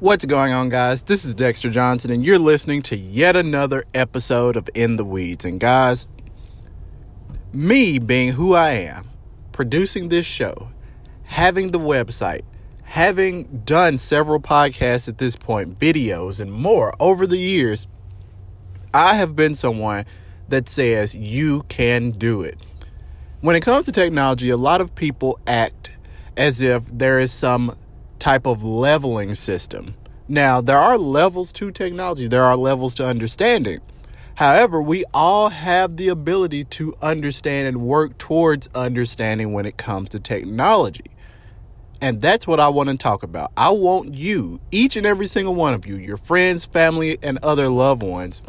What's going on, guys? This is Dexter Johnson, and you're listening to yet another episode of In the Weeds. And, guys, me being who I am, producing this show, having the website, having done several podcasts at this point, videos, and more over the years, I have been someone that says you can do it. When it comes to technology, a lot of people act as if there is some type of leveling system. Now, there are levels to technology, there are levels to understanding. However, we all have the ability to understand and work towards understanding when it comes to technology. And that's what I want to talk about. I want you, each and every single one of you, your friends, family, and other loved ones,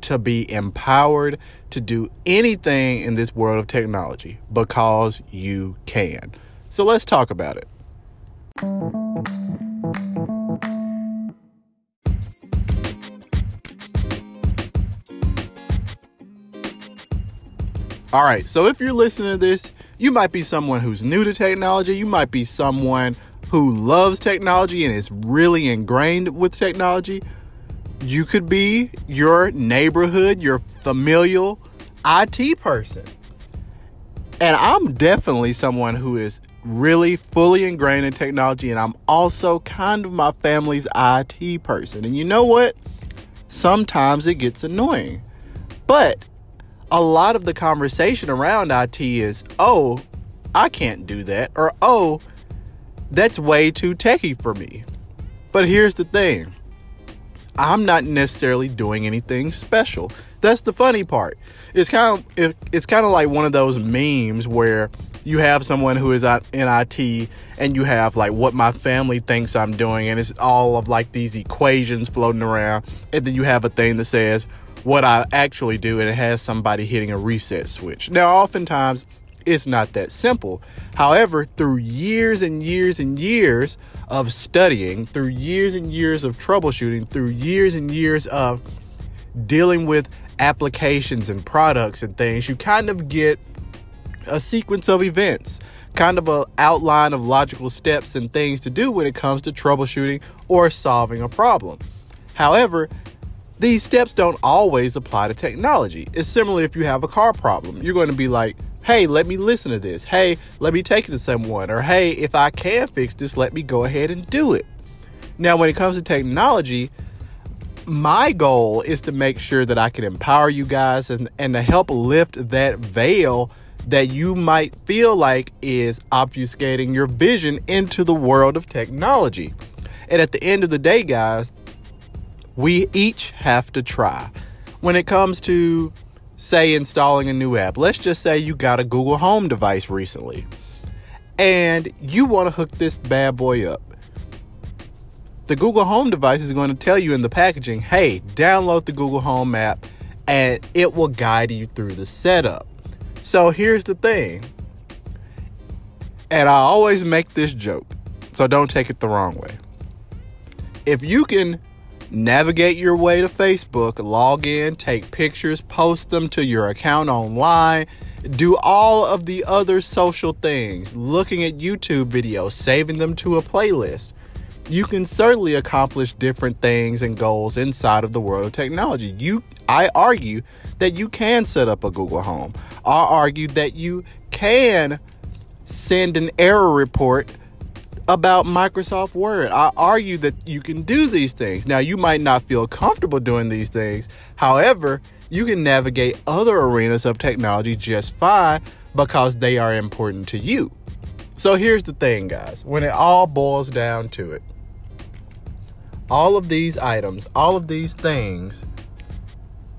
to be empowered to do anything in this world of technology because you can. So let's talk about it. All right, so if you're listening to this, you might be someone who's new to technology. You might be someone who loves technology and is really ingrained with technology. You could be your neighborhood, your familial IT person. And I'm definitely someone who is really fully ingrained in technology, and I'm also kind of my family's IT person. And you know what? Sometimes it gets annoying. But a lot of the conversation around IT is, oh, I can't do that, or oh, that's way too techy for me. But here's the thing I'm not necessarily doing anything special. That's the funny part. It's kind of it's kind of like one of those memes where you have someone who is in IT and you have like what my family thinks I'm doing and it's all of like these equations floating around and then you have a thing that says what I actually do and it has somebody hitting a reset switch. Now oftentimes it's not that simple. However, through years and years and years of studying, through years and years of troubleshooting, through years and years of dealing with applications and products and things, you kind of get a sequence of events, kind of an outline of logical steps and things to do when it comes to troubleshooting or solving a problem. However, these steps don't always apply to technology. It's similar if you have a car problem. You're going to be like, hey, let me listen to this. Hey, let me take it to someone. Or hey, if I can fix this, let me go ahead and do it. Now, when it comes to technology, my goal is to make sure that I can empower you guys and, and to help lift that veil that you might feel like is obfuscating your vision into the world of technology. And at the end of the day, guys, we each have to try. When it comes to, say, installing a new app, let's just say you got a Google Home device recently and you want to hook this bad boy up. The Google Home device is going to tell you in the packaging hey, download the Google Home app and it will guide you through the setup. So here's the thing, and I always make this joke, so don't take it the wrong way. If you can navigate your way to Facebook, log in, take pictures, post them to your account online, do all of the other social things, looking at YouTube videos, saving them to a playlist. You can certainly accomplish different things and goals inside of the world of technology. You I argue that you can set up a Google Home. I argue that you can send an error report about Microsoft Word. I argue that you can do these things. Now, you might not feel comfortable doing these things. However, you can navigate other arenas of technology just fine because they are important to you. So here's the thing, guys. When it all boils down to it, all of these items, all of these things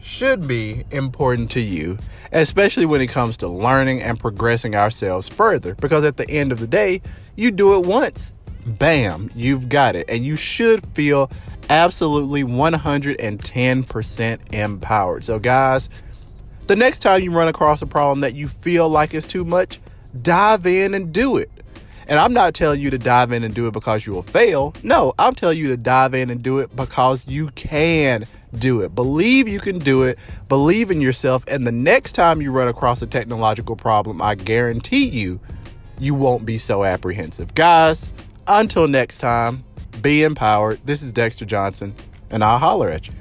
should be important to you, especially when it comes to learning and progressing ourselves further. Because at the end of the day, you do it once, bam, you've got it. And you should feel absolutely 110% empowered. So, guys, the next time you run across a problem that you feel like is too much, dive in and do it. And I'm not telling you to dive in and do it because you will fail. No, I'm telling you to dive in and do it because you can do it. Believe you can do it. Believe in yourself. And the next time you run across a technological problem, I guarantee you, you won't be so apprehensive. Guys, until next time, be empowered. This is Dexter Johnson, and I'll holler at you.